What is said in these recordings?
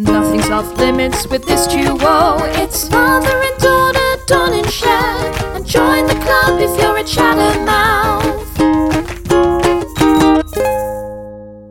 Nothing's off limits with this duo. It's father and daughter, Dawn and Shad. And join the club if you're a chattermouth.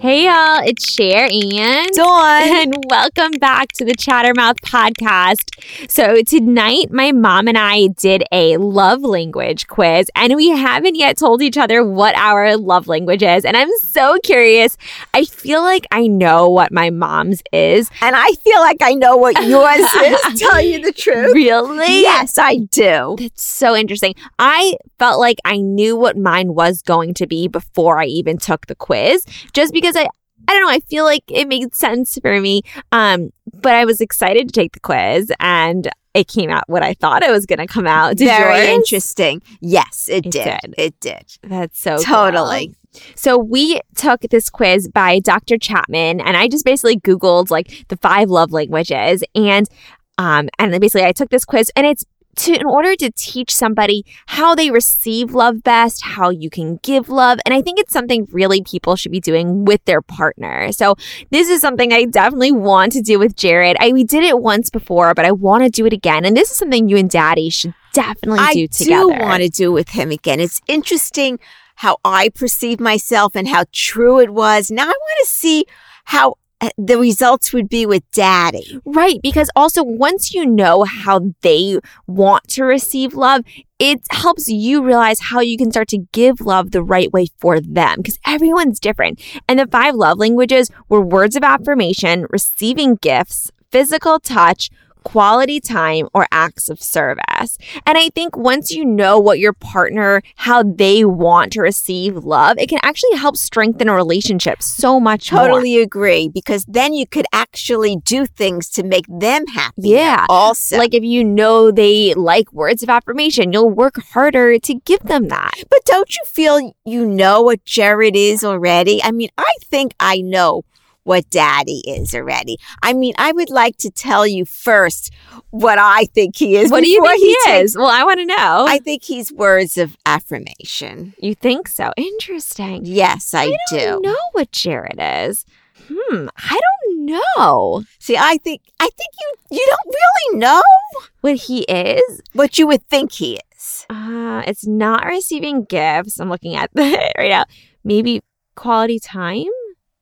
Hey y'all, it's Cher and Dawn. and welcome back to the Chattermouth podcast. So tonight my mom and I did a love language quiz and we haven't yet told each other what our love language is and I'm so curious. I feel like I know what my mom's is. And I feel like I know what yours is, tell you the truth. Really? Yes, I do. That's so interesting. I felt like I knew what mine was going to be before I even took the quiz, just because I, I don't know, I feel like it made sense for me. Um, but I was excited to take the quiz and it came out what I thought it was going to come out. Did Very yours? interesting. Yes, it, It did. did. It did. That's so cool. Totally. So we took this quiz by Dr. Chapman, and I just basically Googled like the five love languages, and um, and then basically I took this quiz, and it's to in order to teach somebody how they receive love best, how you can give love, and I think it's something really people should be doing with their partner. So this is something I definitely want to do with Jared. I we did it once before, but I want to do it again, and this is something you and Daddy should definitely do together. I do want to do with him again. It's interesting how I perceive myself and how true it was. Now I want to see how the results would be with daddy. Right, because also once you know how they want to receive love, it helps you realize how you can start to give love the right way for them because everyone's different. And the five love languages were words of affirmation, receiving gifts, physical touch, quality time or acts of service. And I think once you know what your partner how they want to receive love, it can actually help strengthen a relationship so much more. Totally agree because then you could actually do things to make them happy. Yeah. Also, Like if you know they like words of affirmation, you'll work harder to give them that. But don't you feel you know what Jared is already? I mean, I think I know what daddy is already. I mean, I would like to tell you first what I think he is. what do you think he, takes- is? Well, I want to know. I think he's words of affirmation. you think so? Interesting. Yes, I, I do. don't know what Jared is. Hmm. I don't know See, I think I think you you don't really know what he is. what you would think he is. Uh, it's not receiving gifts. I'm looking at it right now. Maybe quality time.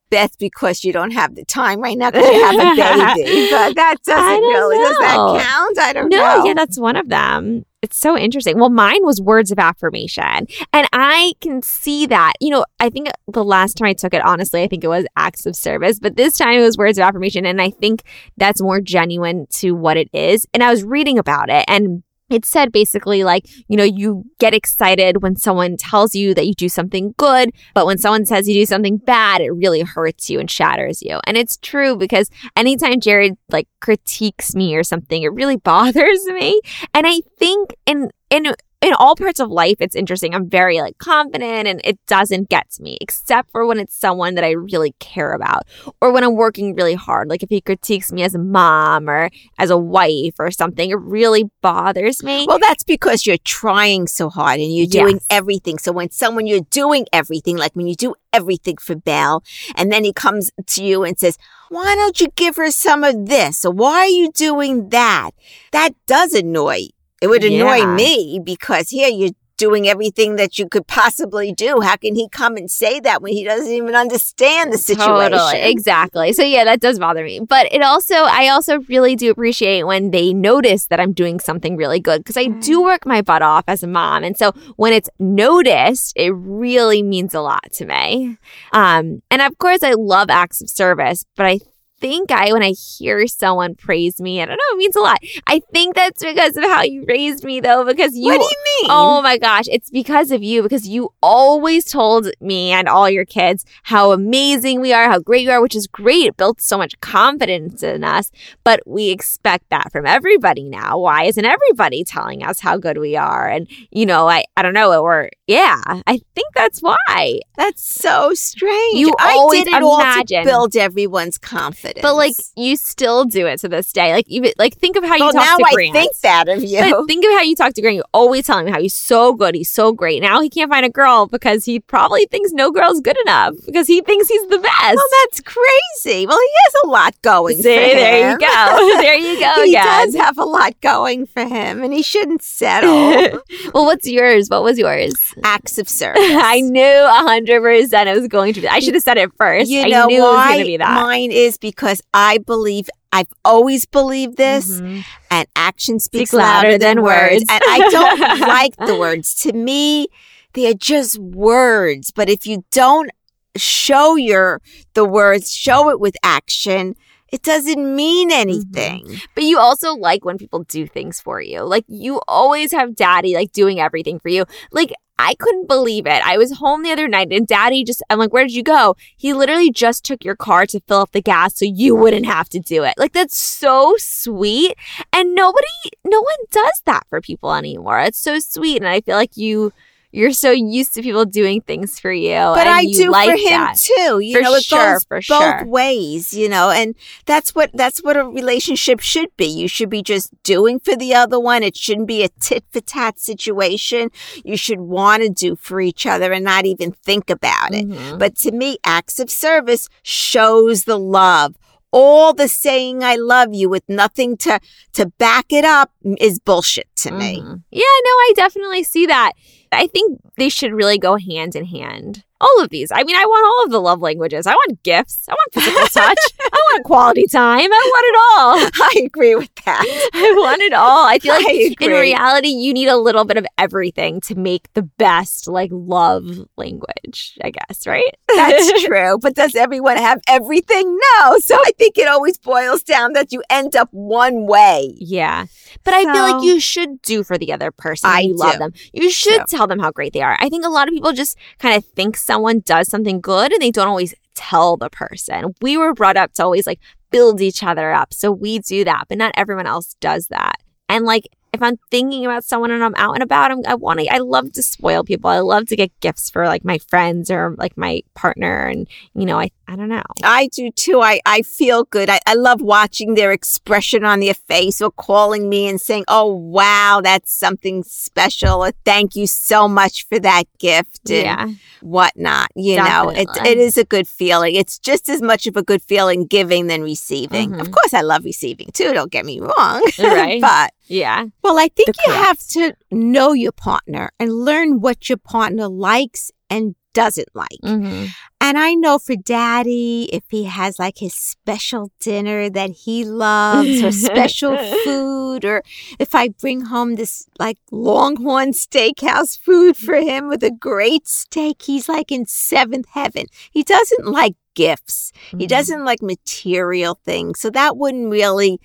That's because you don't have the time right now because you have a baby. But that doesn't really does that count? I don't No, know. yeah, that's one of them. It's so interesting. Well, mine was words of affirmation. And I can see that. You know, I think the last time I took it, honestly, I think it was acts of service, but this time it was words of affirmation. And I think that's more genuine to what it is. And I was reading about it and it said basically like, you know, you get excited when someone tells you that you do something good, but when someone says you do something bad, it really hurts you and shatters you. And it's true because anytime Jared like critiques me or something, it really bothers me. And I think in in in all parts of life, it's interesting. I'm very like confident and it doesn't get to me, except for when it's someone that I really care about or when I'm working really hard. Like if he critiques me as a mom or as a wife or something, it really bothers me. Well, that's because you're trying so hard and you're doing Yes. everything. So when someone you're doing everything, like when you do everything for Belle, and then he comes to you and says, "Why don't you give her some of this?" or "Why are you doing that?" That does annoy. It would annoy Yeah. me because here you're doing everything that you could possibly do. How can he come and say that when he doesn't even understand the situation? Totally, exactly. So yeah, that does bother me. But it also, I also really do appreciate when they notice that I'm doing something really good because I do work my butt off as a mom, and so when it's noticed, it really means a lot to me. Um, and of course, I love acts of service, but I think I, when I hear someone praise me, I don't know, it means a lot. I think that's because of how you raised me, though, because you. what do you mean? Oh my gosh, it's because of you because you always told me and all your kids how amazing we are, how great you are, which is great. It built so much confidence in us, but we expect that from everybody now. Why isn't everybody telling us how good we are? And you know, I I don't know, or yeah, I think that's why. That's so strange. You I always did it all imagine- to build everyone's confidence. Confidence. But like you still do it to this day. Like even like think of how you well, talk now to I Grant. think that of you. But think of how you talk to Grant. You always tell him how he's so good, he's so great. Now he can't find a girl because he probably thinks no girl's good enough because he thinks he's the best. well, that's crazy. Well, he has a lot going See, for him. there you go. there you go he again. does have a lot going for him, and he shouldn't settle. well, what's yours? What was yours? Acts of service. I knew a hundred percent it was going to be. I should have said it first. You I know knew it was why? going to be that. Mine is because I believe. I've always believed this, Mhm. and action speaks Speak louder louder, than than words. words. And I don't like the words. To me, they're just words. But if you don't show your the words, show it with action, it doesn't mean Mm-hmm. anything. But you also like when people do things for you. Like you always have daddy like doing everything for you. Like I couldn't believe it. I was home the other night and daddy just, I'm like, where did you go? He literally just took your car to fill up the gas so you wouldn't have to do it. Like that's so sweet. And nobody, no one does that for people anymore. It's so sweet. And I feel like you, you're so used to people doing things for you. But I you do like for him that. too. You For know, it sure, goes both sure. ways. You know, and that's what that's what a relationship should be. You should be just doing for the other one. It shouldn't be a tit for tat situation. You should want to do for each other and not even think about it. Mhm. But to me, acts of service shows the love. All the saying "I love you" with nothing to to back it up is bullshit to me. Mhm. Yeah, no, I definitely see that. I think they should really go hand in hand. All of these. I mean, I want all of the love languages. I want gifts. I want physical touch. I want quality time. I want it all. I agree with that. I want it all. I feel like I in reality, you need a little bit of everything to make the best like love language, I guess, right? That's true. But does everyone have everything? No. So I think it always boils down that you end up one way. Yeah. But I feel like you should do for the other person. I you love them. You should Too. Tell them how great they are. I think a lot of people just kind of think someone does something good and they don't always tell the person. We were brought up to always like build each other up. So we do that, but not everyone else does that. And like if I'm thinking about someone and I'm out and about, I'm, I want to, I love to spoil people. I love to get gifts for like my friends or like my partner. And, you know, I, I don't know. I do too. I, I feel good. I, I love watching their expression on their face or calling me and saying, Oh, wow, that's something special. Or thank you so much for that gift. And Yeah. whatnot. You know, it, it is a good feeling. It's just as much of a good feeling giving than receiving. Of Mhm. course, I love receiving too. Don't get me wrong. Right. but Yeah. well, I think you have to know your partner and learn what your partner likes and doesn't like. hmm And I know for daddy, if he has like his special dinner that he loves or special food, or if I bring home this like Longhorn Steakhouse food for him with a great steak, he's like in seventh heaven. He doesn't like gifts, Mm-hmm. he doesn't like material things. So that wouldn't really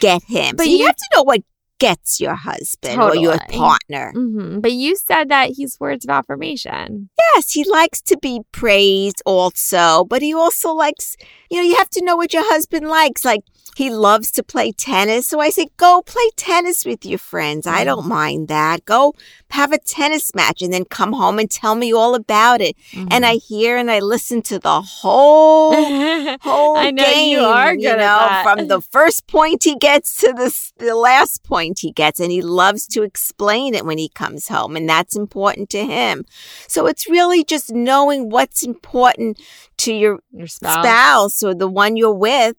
get him. But so you, you- have to know what gets your husband or your Totally. partner. hmm But you said that he's words of affirmation. Yes, he likes to be praised also, but he also likes, you know, you have to know what your husband likes. Like, he loves to play tennis. So I say, go play tennis with your friends. I don't mind that. Go have a tennis match and then come home and tell me all about it. Mm-hmm. And I hear and I listen to the whole. Whole I know game, you are good at know, from the first point he gets to the the last point he gets, and he loves to explain it when he comes home, and that's important to him. So it's really just knowing what's important to your Your spouse. spouse or the one you're with,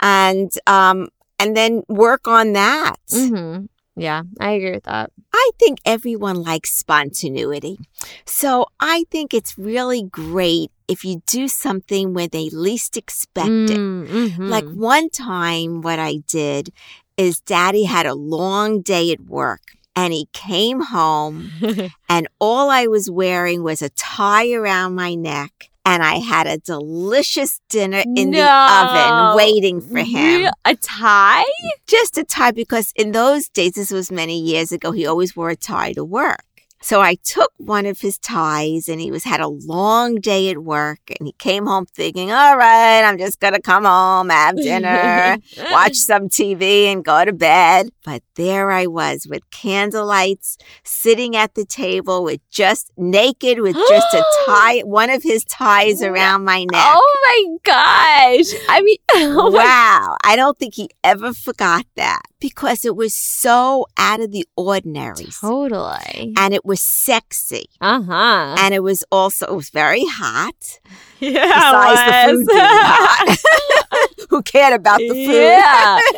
and um, and then work on that. hmm Yeah, I agree with that. I think everyone likes spontaneity. So I think it's really great if you do something when they least expect it. Mm-hmm. Like one time, what I did is daddy had a long day at work and he came home and all I was wearing was a tie around my neck. And I had a delicious dinner in the oven waiting for him. A tie? Just a tie because in those days, this was many years ago, he always wore a tie to work. So I took one of his ties and he was had a long day at work and he came home thinking, all right, I'm just going to come home, have dinner, watch some TV and go to bed. But there I was with candlelights sitting at the table with just naked with just a tie, one of his ties around my neck. Oh my gosh. I mean, oh wow. I don't think he ever forgot that because it was so out of the ordinary. totally. And it was sexy. Uh huh. And it was also, it was very hot. Yeah. Besides the food. Who cared about the food? Yeah.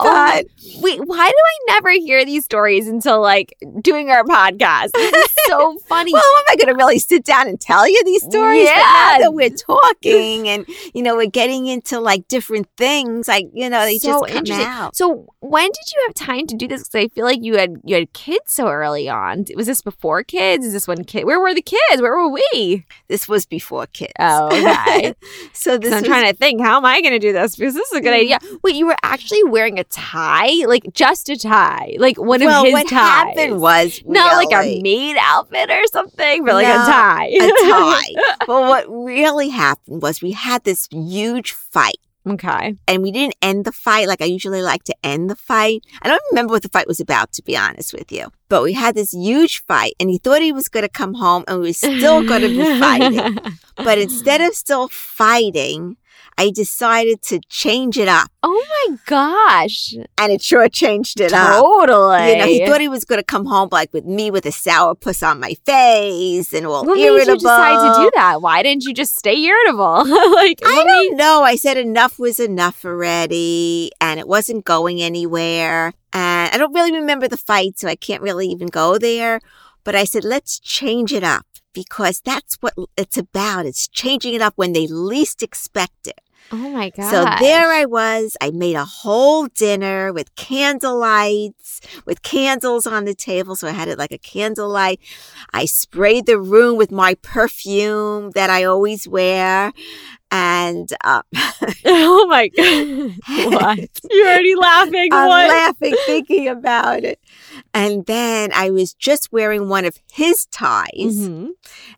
my- um, But wait, why do I never hear these stories until like doing our podcast? This is so funny. well, am I going to really sit down and tell you these stories? But now Yeah. that we're talking and, you know, we're getting into like different things, like, you know, they So just come interesting. out. So when did you have time to do this? Because I feel like you had you had kids so early on. Was this before kids? Is this when kid? Where were the kids? Where were we? This was before kids. Oh, okay. so this I'm was trying to think. How am I going to do this? Because this is a good idea. Mm-hmm. Wait, you were actually wearing a tie, like just a tie, like one well, of his what ties. happened was not like a maid outfit or something, but like No, a tie. a tie. but what really happened was we had this huge fight. Okay. and we didn't end the fight like I usually like to end the fight. I don't remember what the fight was about, to be honest with you. But we had this huge fight, and he thought he was going to come home and we were still going to be fighting. But instead of still fighting, I decided to change it up, oh my gosh. and it sure changed it up. Totally. You know, he thought he was going to come home like with me with a sour puss on my face and all what made irritable. you decide to do that? Why didn't you just stay irritable? like, I don't know. I said enough was enough already, and it wasn't going anywhere. And I don't really remember the fight, so I can't really even go there. But I said, let's change it up because that's what it's about. It's changing it up when they least expect it. Oh my god. So there I was. I made a whole dinner with candlelights, with candles on the table. So I had it like a candlelight. I sprayed the room with my perfume that I always wear. And uh, oh my god. what? You're already laughing. I'm what? laughing thinking about it. And then I was just wearing one of his ties, Mhm.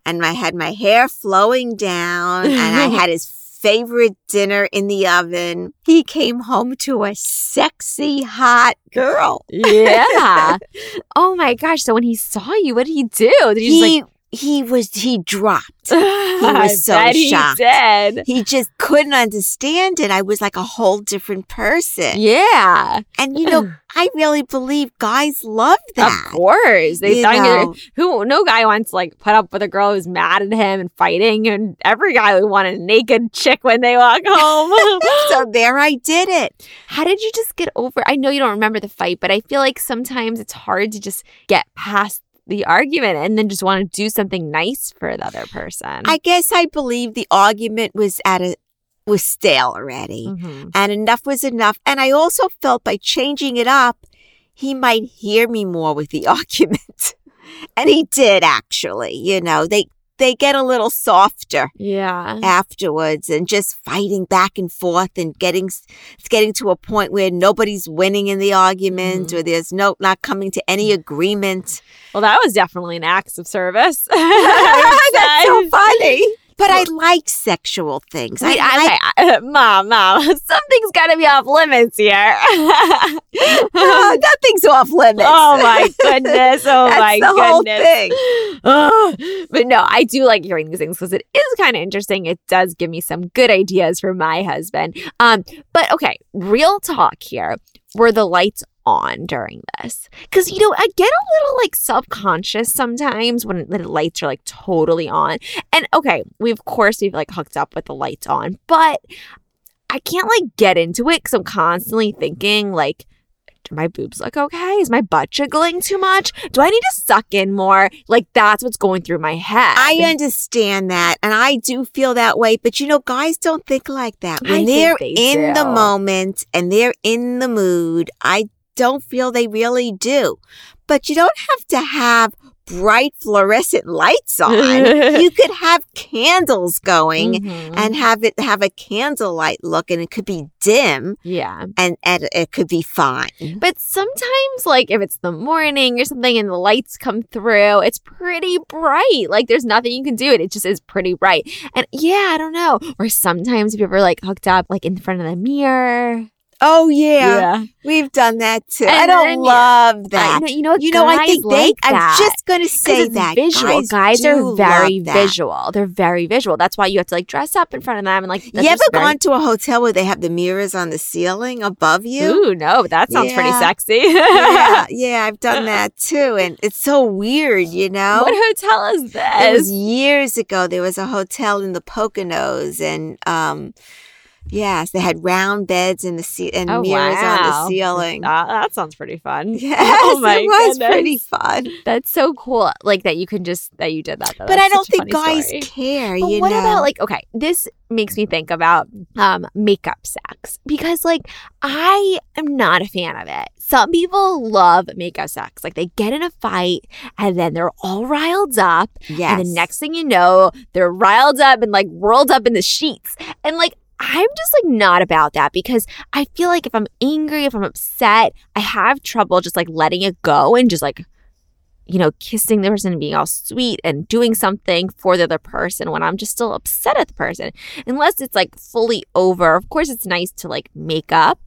and I had my hair flowing down, and I had his favorite dinner in the oven. He came home to a sexy, hot girl. Yeah. oh my gosh. So when he saw you, what did he do? Did he, He he was he dropped. like was so bet he shocked. did. He just couldn't understand it. I was like a whole different person. Yeah. And you know, I really believe guys love that. Of course. They know. who no guy wants to like put up with a girl who's mad at him and fighting and every guy would want a naked chick when they walk home. so there I did it. How did you just get over? I know you don't remember the fight, but I feel like sometimes it's hard to just get past the argument and then just want to do something nice for the other person. I guess I believe the argument was at a was stale already. Mhm. And enough was enough. And I also felt by changing it up, he might hear me more with the argument. and he did actually, you know, they they get a little softer Yeah. afterwards and just fighting back and forth and getting it's getting to a point where nobody's winning in the argument mm-hmm. or there's no not coming to any mm. agreement. Well, that was definitely an act of service. That's so funny. But I like sexual things. I, I, like I- mom, mom, something's got to be off limits here. Oh, nothing's off limits. oh my goodness! Oh my goodness! thing. Ugh. but no, I do like hearing these things because it is kind of interesting. It does give me some good ideas for my husband. Um, but okay, real talk here. Were the lights on during this? Because you know, I get a little like subconscious sometimes when the lights are like totally on. And okay, we of course we've like hooked up with the lights on, but I can't like get into it because I'm constantly thinking like do my boobs look okay? Is my butt jiggling too much? Do I need to suck in more? Like that's what's going through my head. I understand that, and I do feel that way. But you know, guys don't think like that. When think they're they in the moment and they're in the mood, I don't feel they really do. But you don't have to have bright fluorescent lights on. you could have candles going Mhm. and have it have a candlelight look and it could be dim yeah. and, and it could be fine. But sometimes, like if it's the morning or something and the lights come through, it's pretty bright. Like there's nothing you can do. It, it just is pretty bright. And yeah, I don't know. Or sometimes if you're ever like hooked up like in front of the mirror. Oh yeah, we've done that too. I don't then- love that. know, you know you know, I guys think they. like I'm just gonna say that visual. Guys, do are very visual. They're very visual. That's why you have to like dress up in front of them and like. You ever very- gone to a hotel where they have the mirrors on the ceiling above you? Ooh, no, that sounds pretty sexy. yeah, yeah, I've done that too, and it's so weird, you know. What hotel is this? It was years ago. There was a hotel in the Poconos, and um, yes, they had round beds in the ce- and Oh, mirrors on the wow. ceiling. Ah, that sounds pretty fun. Yes, oh my it was goodness. pretty fun. That's so cool. Like that you can just that you did that. Though. But That's I don't think guys story. care. But you what know. about like okay, this makes me think about um makeup sex because like I am not a fan of it. Some people love makeup sex. Like they get in a fight and then they're all riled up yes. and the next thing you know, they're riled up and like rolled up in the sheets. And like, I'm just like not about that because I feel like if I'm angry, if I'm upset, I have trouble just like letting it go and just like, you know, kissing the person and being all sweet and doing something for the other person when I'm just still upset at the person. Unless it's like fully over. Of course, it's nice to like make up,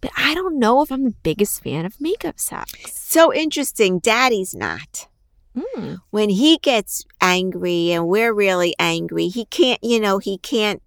but I don't know if I'm the biggest fan of makeup sex. so interesting. Daddy's not. Mm. When he gets angry and we're really angry, he can't. You know, he can't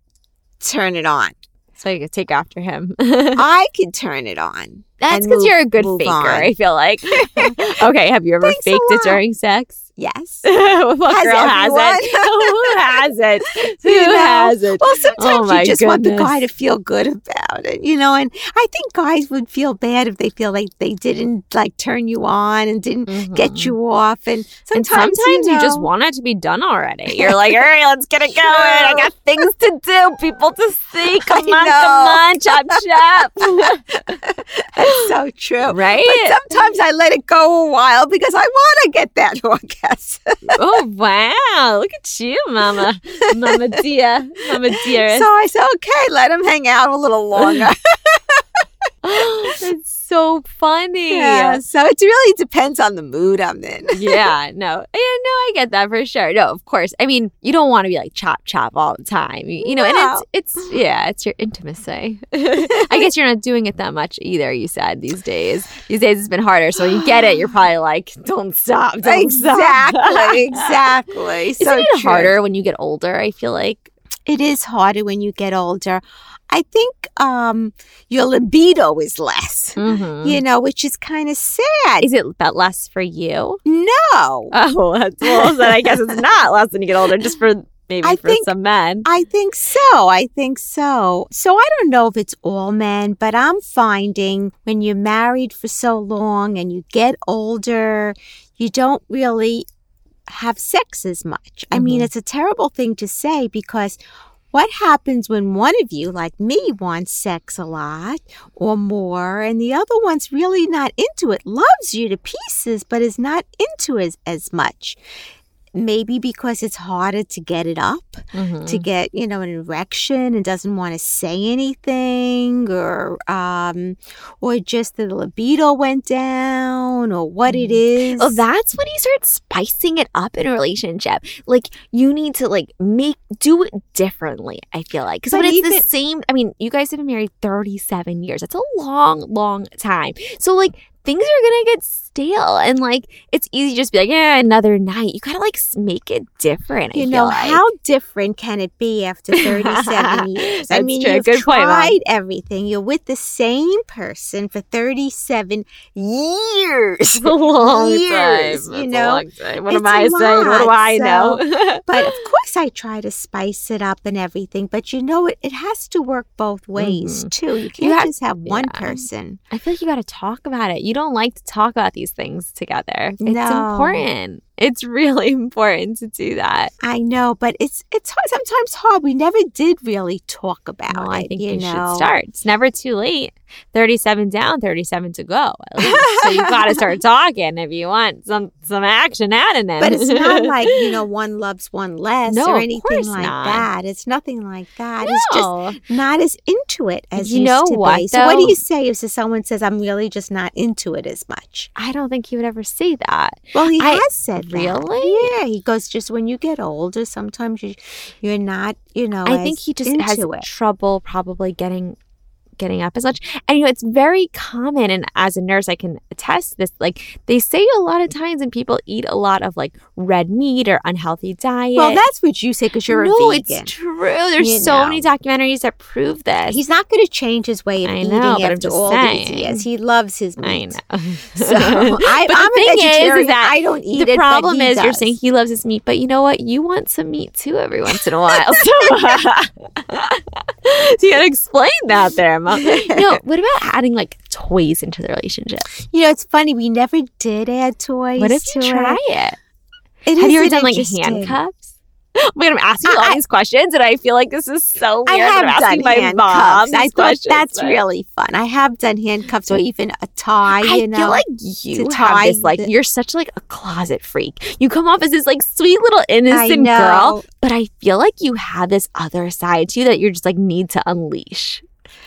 turn it on. So you could take after him. I can turn it on. That's because you're a good faker, on. I feel like. okay, have you ever Thanks faked it during sex? Yes. what Has girl everyone? hasn't? Who hasn't? Who You know? hasn't? Well, sometimes Oh, you just want the guy to feel good about it, you know. And I think guys would feel bad if they feel like they didn't like turn you on and didn't get Mhm. you off. And And sometimes, sometimes you, just want it to be done already. You're like, all right, let's get it going. I got things to do, people to see. Come on, come on, chop chop. That's so true. right? But sometimes I let it go a while because I want to get that orgasm. oh wow! Look at you, Mama, Mama dear, Mama dearest. so I said, okay, let him hang out a little longer. That's so funny. yeah. So it really depends on the mood I'm in. yeah, no, yeah, no, I get that for sure. No, of course. I mean, you don't want to be like chop chop all the time, you, you know. No. And it's it's yeah, it's your intimacy. I guess you're not doing it that much either. You said these days. These days it's been harder. So when you get it, you're probably like, don't stop, don't stop. exactly, exactly. Isn't so it true. harder when you get older? I feel like. It is harder when you get older. I think um, your libido is less, Mhm. you know, which is kind of sad. Is it about less for you? no, Oh, that's well. Then I guess it's not less when you get older. Just for maybe I for think- some men. I think so. I think so. So I don't know if it's all men, but I'm finding when you're married for so long and you get older, you don't really have sex as much. I mean, Mhm. it's a terrible thing to say because what happens when one of you, like me, wants sex a lot or more, and the other one's really not into it, loves you to pieces, but is not into it as much? Maybe because it's harder to get it up Mhm. to get you know an erection and doesn't want to say anything or um or just the libido went down or what it is Well, that's when you start spicing it up in a relationship. Like you need to like make do it differently. I feel like because But when it's even- the same. I mean, you guys have been married thirty seven years. That's a long, long time. So like things are gonna get stale, and like it's easy to just be like, yeah, another night. You gotta like make it different. I you know like. how different can it be after 37 years i mean true. you've Good point, tried everything you're with the same person for 37 years long Years, time. you know? What It's am I saying? What do I know? but of course i try to spice it up and everything but you know it, it has to work both ways mm-hmm. too you can't have- just have one yeah. person I feel like you got to talk about it. You don't like to talk about these things together. It's No. important. It's really important to do that. I know, but it's it's sometimes hard. We never did really talk about it. I think you, should start. It's never too late. 37 down, 37 to go. at least. so you got to start talking if you want some some action added in. But it's not like you know one loves one less No, or anything like not. that. It's nothing like that. It's just not as into it as You used know to what, be. So what do you say if someone says I'm really just not into it as much? I don't think he would ever say that. Well, he I- has said that. Really? Yeah, he goes just when you get older, sometimes you you're not, you know. I think he just has it. trouble probably getting getting up as much. And you know, it's very common and as a nurse I can attest to this. Like they say a lot of times when people eat a lot of like red meat or unhealthy diet. Well, that's what you say because you're no, a vegan. it's true. There's You so know. many documentaries that prove this. He's not going to change his way of I eating know, but I'm after just all these years. He loves his I meat. know. So I, But the I'm thing a is, is that I don't eat the it. problem is you're saying he loves his meat, but you know what? You want some meat too every once in a while. So, so you gotta explain that there, mom. No, what about adding like toys into the relationship? You know, it's funny. We never did add toys. What if to you try it. it? It Have you ever done like handcuffs? Wait, I'm asking all I- these questions, and I feel like this is so I weird. have I'm asking done my mom handcuffs. these I thought that's but really fun. I have done handcuffs or even a tie. I you know, feel like you to have this like the- you're such like a closet freak. You come off as this like sweet little innocent girl, but I feel like you have this other side too that you're just like need to unleash.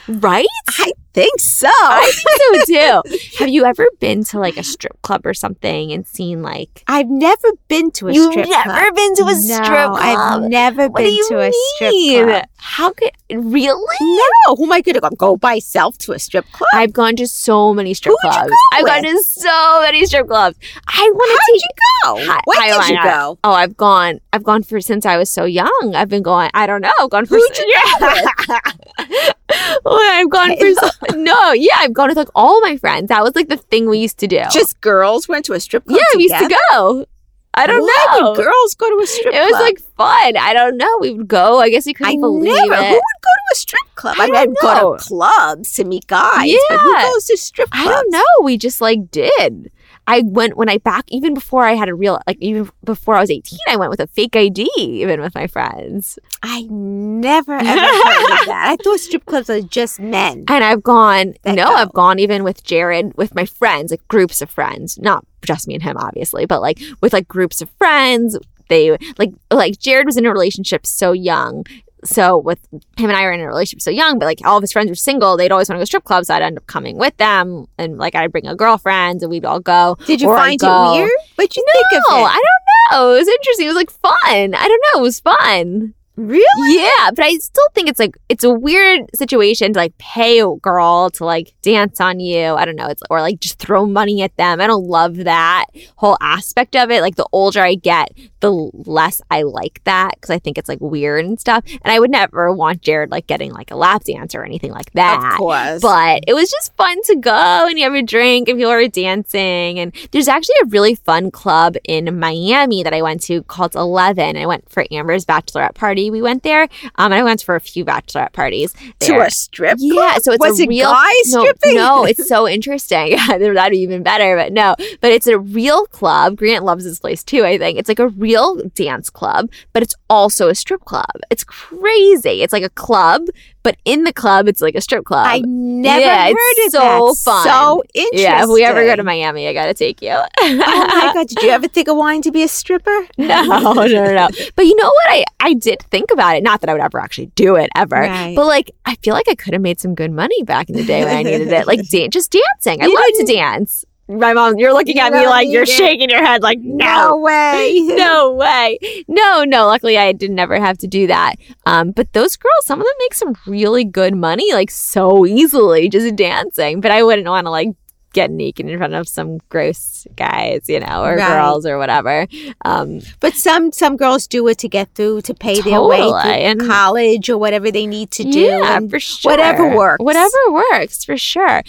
Right? I think so. I think so too. have you ever been to like a strip club or something and seen like I've never been to a You've strip club. You've never been to a no, strip club? I've never what been to a strip club. How could really? No, who am I going to go? Go by myself to a strip club? I've gone to so many strip you clubs. go I've gone to so many strip clubs. I want to How'd take you go? Hi- When did you go? Oh, I've gone. I've gone for since I was so young. I've been going. I don't know. I've gone for. Who'd you yeah. Oh well, I've gone for. so- no, yeah, I've gone with like all my friends. That was like the thing we used to do. Just girls went to a strip club yeah, we used to go. I don't Why know. girls go to a strip club? it was like fun. I don't know. We would go. I guess we couldn't I believe never. it. Who would go to a strip club? I I, mean, I'd go to clubs to meet guys, but who Yeah. goes to strip clubs? I don't know. We just like did. I went when I back even before I had a real like even before I was 18 I went with a fake ID even with my friends. I never ever heard of that. I thought strip clubs are just men. And I've gone no, go. I've gone even with Jared with my friends, like groups of friends, not just me and him obviously, but like with like groups of friends. They like like Jared was in a relationship so young. So with him and I were in a relationship so young, but like all of his friends were single, they'd always want to go strip clubs. So I'd end up coming with them, and like I'd bring a girlfriend, and we'd all go. Did you find it weird? What'd you think of it? I don't know. It was interesting. It was like fun. I don't know. It was fun. Really? Yeah, but I still think it's like it's a weird situation to like pay a girl to like dance on you. I don't know. It's or like just throw money at them. I don't love that whole aspect of it. Like the older I get, the less I like that because I think it's like weird and stuff. And I would never want Jared like getting like a lap dance or anything like that. Of course. But it was just fun to go and you have a drink and people are dancing. And there's actually a really fun club in Miami that I went to called Eleven. I went for Amber's bachelorette party. We went there. Um, and I went for a few bachelorette parties. to a strip Yeah, so it's Was a it real guys no, stripping? no, it's so interesting. That'd be even better, but no. But it's a real club. Grant loves this place too. I think it's like a real dance club, but it's also a strip club. It's crazy. It's like a club, but in the club, it's like a strip club. I never Yeah, heard it's of so that. fun. So interesting. yeah, if we ever go to Miami, I gotta take you. oh my god! Did you ever think of wanting to be a stripper? No, no, no, no. But you know what? I, I did think about it. Not that I would ever actually do it ever. Right. But like, I feel like I could have made some good money back in the day when I needed it. Like, dan- just dancing. I You love to dance. My mom, you're looking at me like you're it. shaking your head, like No no, way. no way, no, no. Luckily, I did never have to do that. Um, but those girls, some of them make some really good money, like so easily just dancing. But I wouldn't want to like get naked in front of some gross guys, you know, or Right. girls or whatever. Um, But some some girls do it to get through to pay their way Totally, through and- college or whatever they need to do. Yeah, and for sure. whatever works. Whatever works, for sure.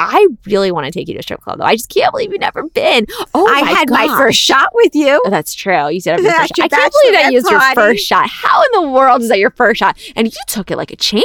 I really want to take you to a strip club though. I just can't believe you've never been. Oh, I my had my first shot with you. Oh, that's true. You said your first shot. I can't believe that bachelorette was your first shot. How in the world is that your first shot? And you took it like a champ.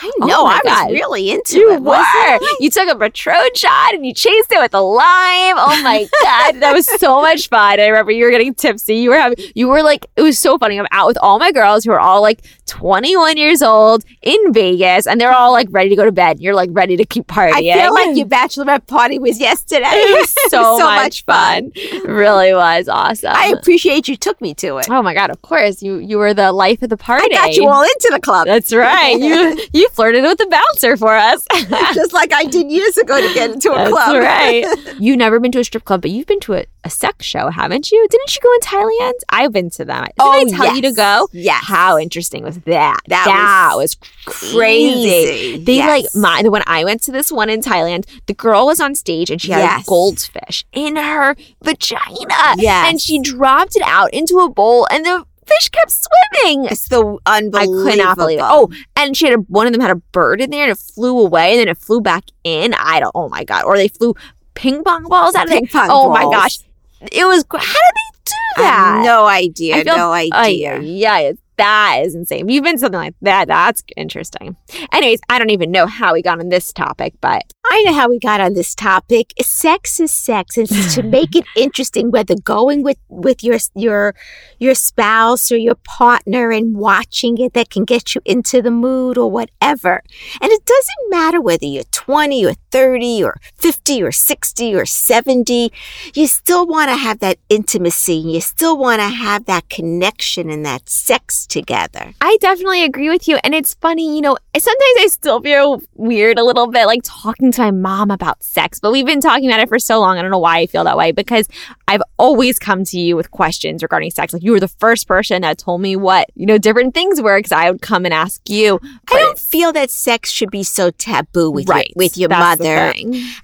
I Oh know. my I God. was really into You it. were. I? You took a Patron shot and you chased it with a lime. Oh my god, that was so much fun. I remember you were getting tipsy. You were having. You were like, it was so funny. I'm out with all my girls who are all like 21 years old in Vegas, and they're all like ready to go to bed. You're like ready to keep I partying. feel like your bachelorette party was yesterday. it was so, so much, much fun. It really was awesome. I appreciate you took me to it. oh my god, of course you you were the life of the party. I got you all into the club. That's right. You you flirted with the bouncer for us. just like I did years ago to get into a That's club. right. You've never been to a strip club, but you've been to a, a sex show, haven't you? Didn't you go in Thailand? I've been to them. Did oh, I tell you to go? Yeah. How interesting was that? That was, crazy. Easy. They like Yes. my when I went to this one in Thailand, the girl was on stage and she had Yes. a goldfish in her vagina. Yes. And she dropped it out into a bowl and the fish kept swimming. It's the I unbelievable. could not believe it. Oh, and she had a, one of them had a bird in there and it flew away and then it flew back in. I don't. Oh my god! Or they flew ping pong balls out of ping it. pong Oh my gosh! It was. How did they do that? no idea. No idea. yeah, it's- that is insane. You've been something like that. That's interesting. Anyways, I don't even know how we got on this topic, but I know how we got on this topic. Sex is sex, and to make it interesting, whether going with with your your your spouse or your partner and watching it, that can get you into the mood or whatever. And it doesn't matter whether you're 20 or 30 or 50 or 60 or 70. You still want to have that intimacy. You still want to have that connection and that sex together. I definitely agree with you. And it's funny, you know, sometimes I still feel weird a little bit like talking to my mom about sex, but we've been talking about it for so long. I don't know why I feel that way because I've always come to you with questions regarding sex. Like you were the first person that told me what, you know, different things were because I would come and ask you. I don't feel that sex should be so taboo with right. your, with your mother.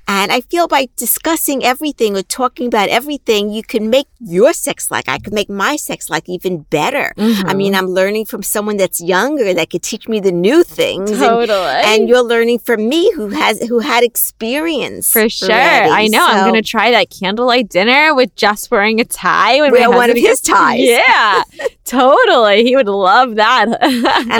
And I feel by discussing everything or talking about everything, you can make your sex like I could make my sex like even better. I Mhm. mean, I'm learning from someone that's younger that could teach me the new things. and- totally. And, you're learning from me who has who had experience. For sure. already. I know. I'm going to try that candlelight dinner with just wearing a tie. When Wear one of his ties. Yeah, totally. He would love that. and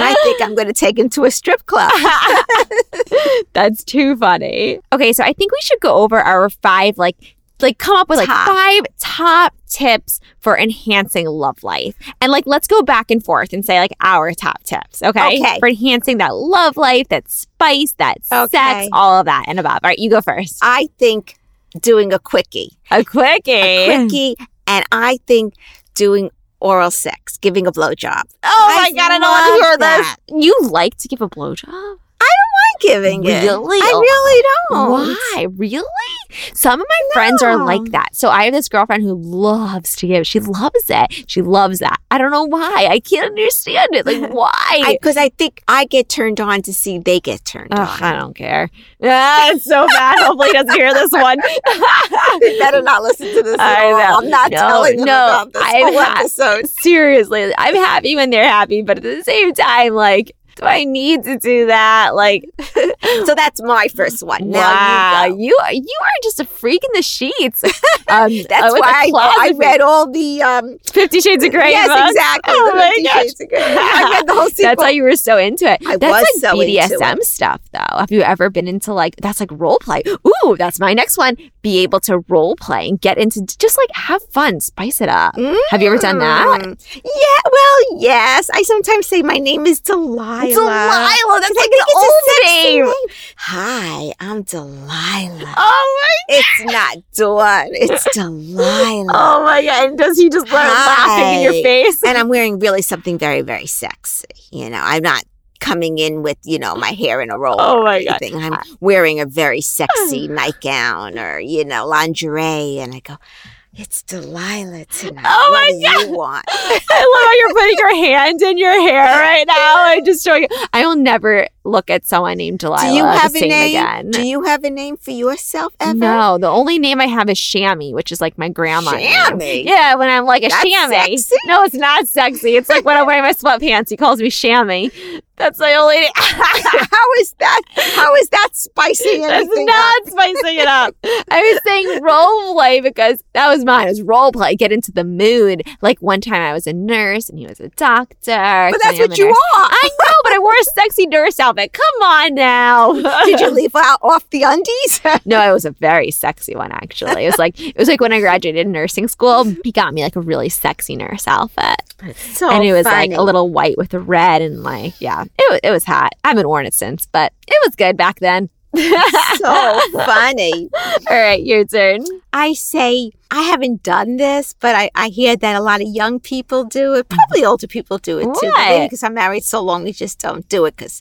I think I'm going to take him to a strip club. That's too funny. Okay, so I think we should go over our five, like, like come up with like Top. five top tips for enhancing love life. And like let's go back and forth and say like our top tips, okay? Okay. For enhancing that love life, that spice, that sex, all of that and above. All right, you go first. I think doing a quickie. A quickie. A quickie. And I think doing oral sex, giving a blowjob. Oh my I god, I don't want to hear that. this. You like to give a blowjob? Giving it. Really? I really don't. Why? Really? Some of my friends are like that. So I have this girlfriend who loves to give. She loves it. She loves that. I don't know why. I can't understand it. Like why? Because I, think I get turned on to see they get turned Ugh, I don't care. Ah, it's so bad. Hopefully he doesn't hear this one. Better not listen to this. I at all. know. I'm not No, telling them no, about this I've whole had- episode. Seriously, I'm happy when they're happy, but at the same time, like, do I need to do that? Like, So that's my first one. Now wow, you you are you are just a freak in the sheets. Um, That's why I, I read all the um Fifty Shades of Grey. yes books. exactly Oh the my Fifty gosh. Shades of Grey. I read the whole sequel. That's why you were so into it. I that's was like so into BDSM it. stuff, though. Have you ever been into like that's like role play? Ooh, that's my next one. Be able to role play and get into just like have fun, spice it up. Have you ever done that? Mm. Yeah, well, yes. I sometimes say my name is Delilah. Delilah, that's like an old sexy name. Hi, I'm Delilah. Oh my, god. It's not Dawn. It's Delilah. oh my god! And does he just start laughing in your face? and I'm wearing really something very, very sexy. You know, I'm not coming in with, you know, my hair in a roll Oh my God. I'm wearing a very sexy nightgown or, you know, lingerie. And I go, It's Delilah tonight. Oh what my God. you want? I love how you're putting your hand in your hair right now and just showing. You I will never look at someone named Delilah do you have a name? again. Do you have a name for yourself ever? No, the only name I have is Shammy, which is like my grandma. Shammy? Yeah, when I'm like a That's chamois. sexy. No, it's not sexy. It's like when I'm wearing my sweatpants, he calls me chamois. That's my only. how is that? How is that spicing That's anything not spicing it up. I was saying role play because that was mine. It was role play. Get into the mood. Like one time I was a nurse and he was a doctor. But that's what you nurse. are. I know, but I wore a sexy nurse outfit. Come on now. Did you leave out off the undies? No, it was a very sexy one actually. It was like it was like when I graduated nursing school, he got me like a really sexy nurse outfit. so and it was funny. like a little white with a red and like yeah, it it was hot. I haven't worn it since, but it was good back then. so funny. All right, your turn. I say I haven't done this, but I, I hear that a lot of young people do it. Probably older people do it too. But maybe because I'm married so long, we just don't do it. Because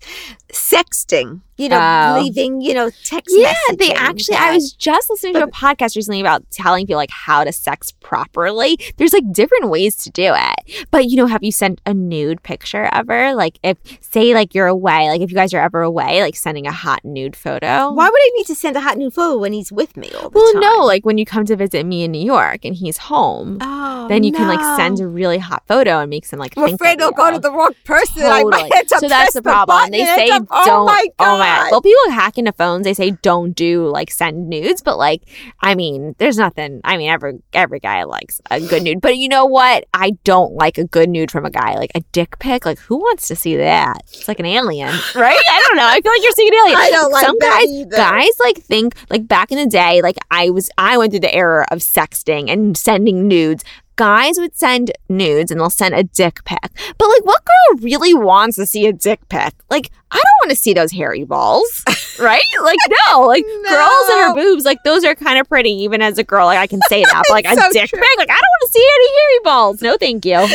sexting, you know, Oh. leaving, you know, text Yeah, they actually. I was just listening to a podcast recently about telling people like how to sex properly. There's like different ways to do it. But you know, have you sent a nude picture ever? Like if say like you're away, like if you guys are ever away, like sending a hot nude photo. Why would I need to send a hot nude photo when he's with me all the Well, time? no, like when you come to visit me in New York and he's home, Oh, then you can like send a really hot photo and makes them like I'm think afraid I'll go to the wrong person. Totally. so that's the problem. they say oh don't. Oh my god! Oh my! Well, people hack into phones. They say don't do like send nudes, but like, I mean, there's nothing. I mean, every every guy likes a good nude, but you know what? I don't like a good nude from a guy. Like a dick pic. Like who wants to see that? It's like an alien, right? I don't know. I feel like you're seeing an alien. I don't like Some that guys, either. guys like think like back in the day. Like I was, I went through the era of sexting and sending nudes. Guys would send nudes and they'll send a dick pic. But like, what girl really wants to see a dick pic? Like, I don't want to see those hairy balls, right? Like, no, like girls and her boobs, like those are kind of pretty. Even as a girl, like I can say that. But like a So dick true. like I don't want to see any hairy balls. No, thank you.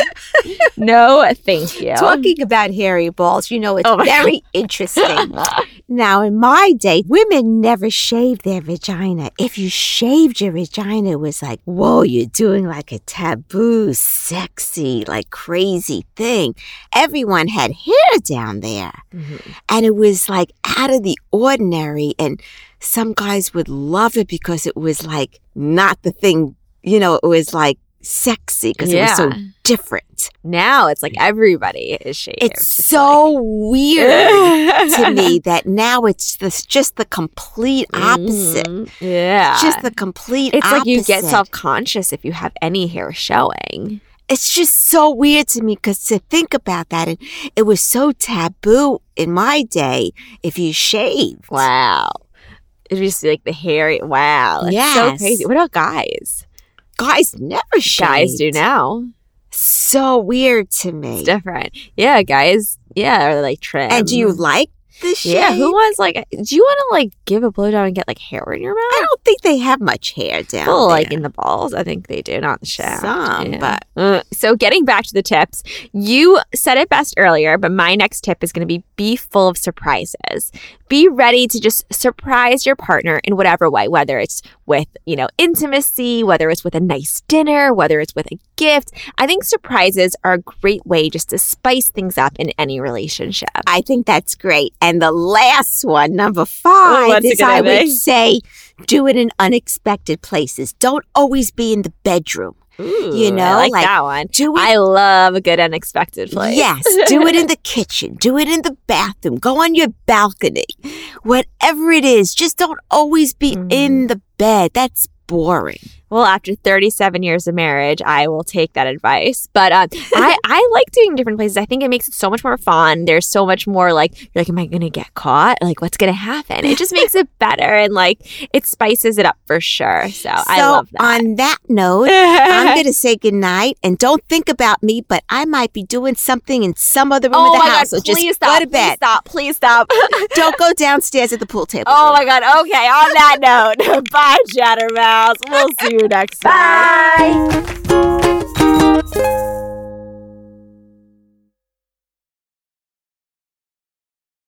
no, thank you. Talking about hairy balls, you know, it's Oh very interesting. Now, in my day, women never shaved their vagina. If you shaved your vagina, it was like, whoa, you're doing like a taboo, sexy, like crazy thing. Everyone had hair down there. Mm-hmm. And it was like out of the ordinary. And some guys would love it because it was like not the thing, you know, it was like sexy because it was so different. Now it's like everybody is shaved. It's so weird to me that now it's the, just the complete opposite. Mhm. Yeah. Just the complete it's like you get self conscious if you have any hair showing. It's just so weird to me because to think about that, and it was so taboo in my day if you shaved. Wow. It was just like the hairy. Wow. Yeah. so crazy. What about guys? Guys never shave. Guys do now. So weird to me. It's different. Yeah, guys. Yeah, or like trim. And do you like the shave? Yeah, who wants like? Do you want to like give a blowjob and get like hair in your mouth? I don't think they have much hair down Well, like in the balls, I think they do, not the shaft. Some, Yeah. but Uh, so, getting back to the tips, you said it best earlier, but my next tip is going to be be full of surprises. Be ready to just surprise your partner in whatever way, whether it's with, you know, intimacy, whether it's with a nice dinner, whether it's with a gift. I think surprises are a great way just to spice things up in any relationship. I think that's great. And the last one, number five, is I would say do it in unexpected places. Don't always be in the bedroom. Ooh, You know, I like, like, that one. Do it. I love a good unexpected place. Yes, do it in the kitchen. Do it in the bathroom. Go on your balcony. Whatever it is, just don't always be Mhm. in the bed. That's boring. Well, after 37 years of marriage, I will take that advice. But uh, I, I like doing different places. I think it makes it so much more fun. There's so much more like, you're like, am I going to get caught? Like, what's going to happen? It just makes it better and like it spices it up for sure. So, I so love that. on that note, I'm going to say goodnight and don't think about me, but I might be doing something in some other room oh of the my house. God, so just please go stop. to Please bed. stop. Please stop. Don't go downstairs at the pool table. oh my God. Okay. On that note, bye, Chattermouths. We'll see you next time. Bye.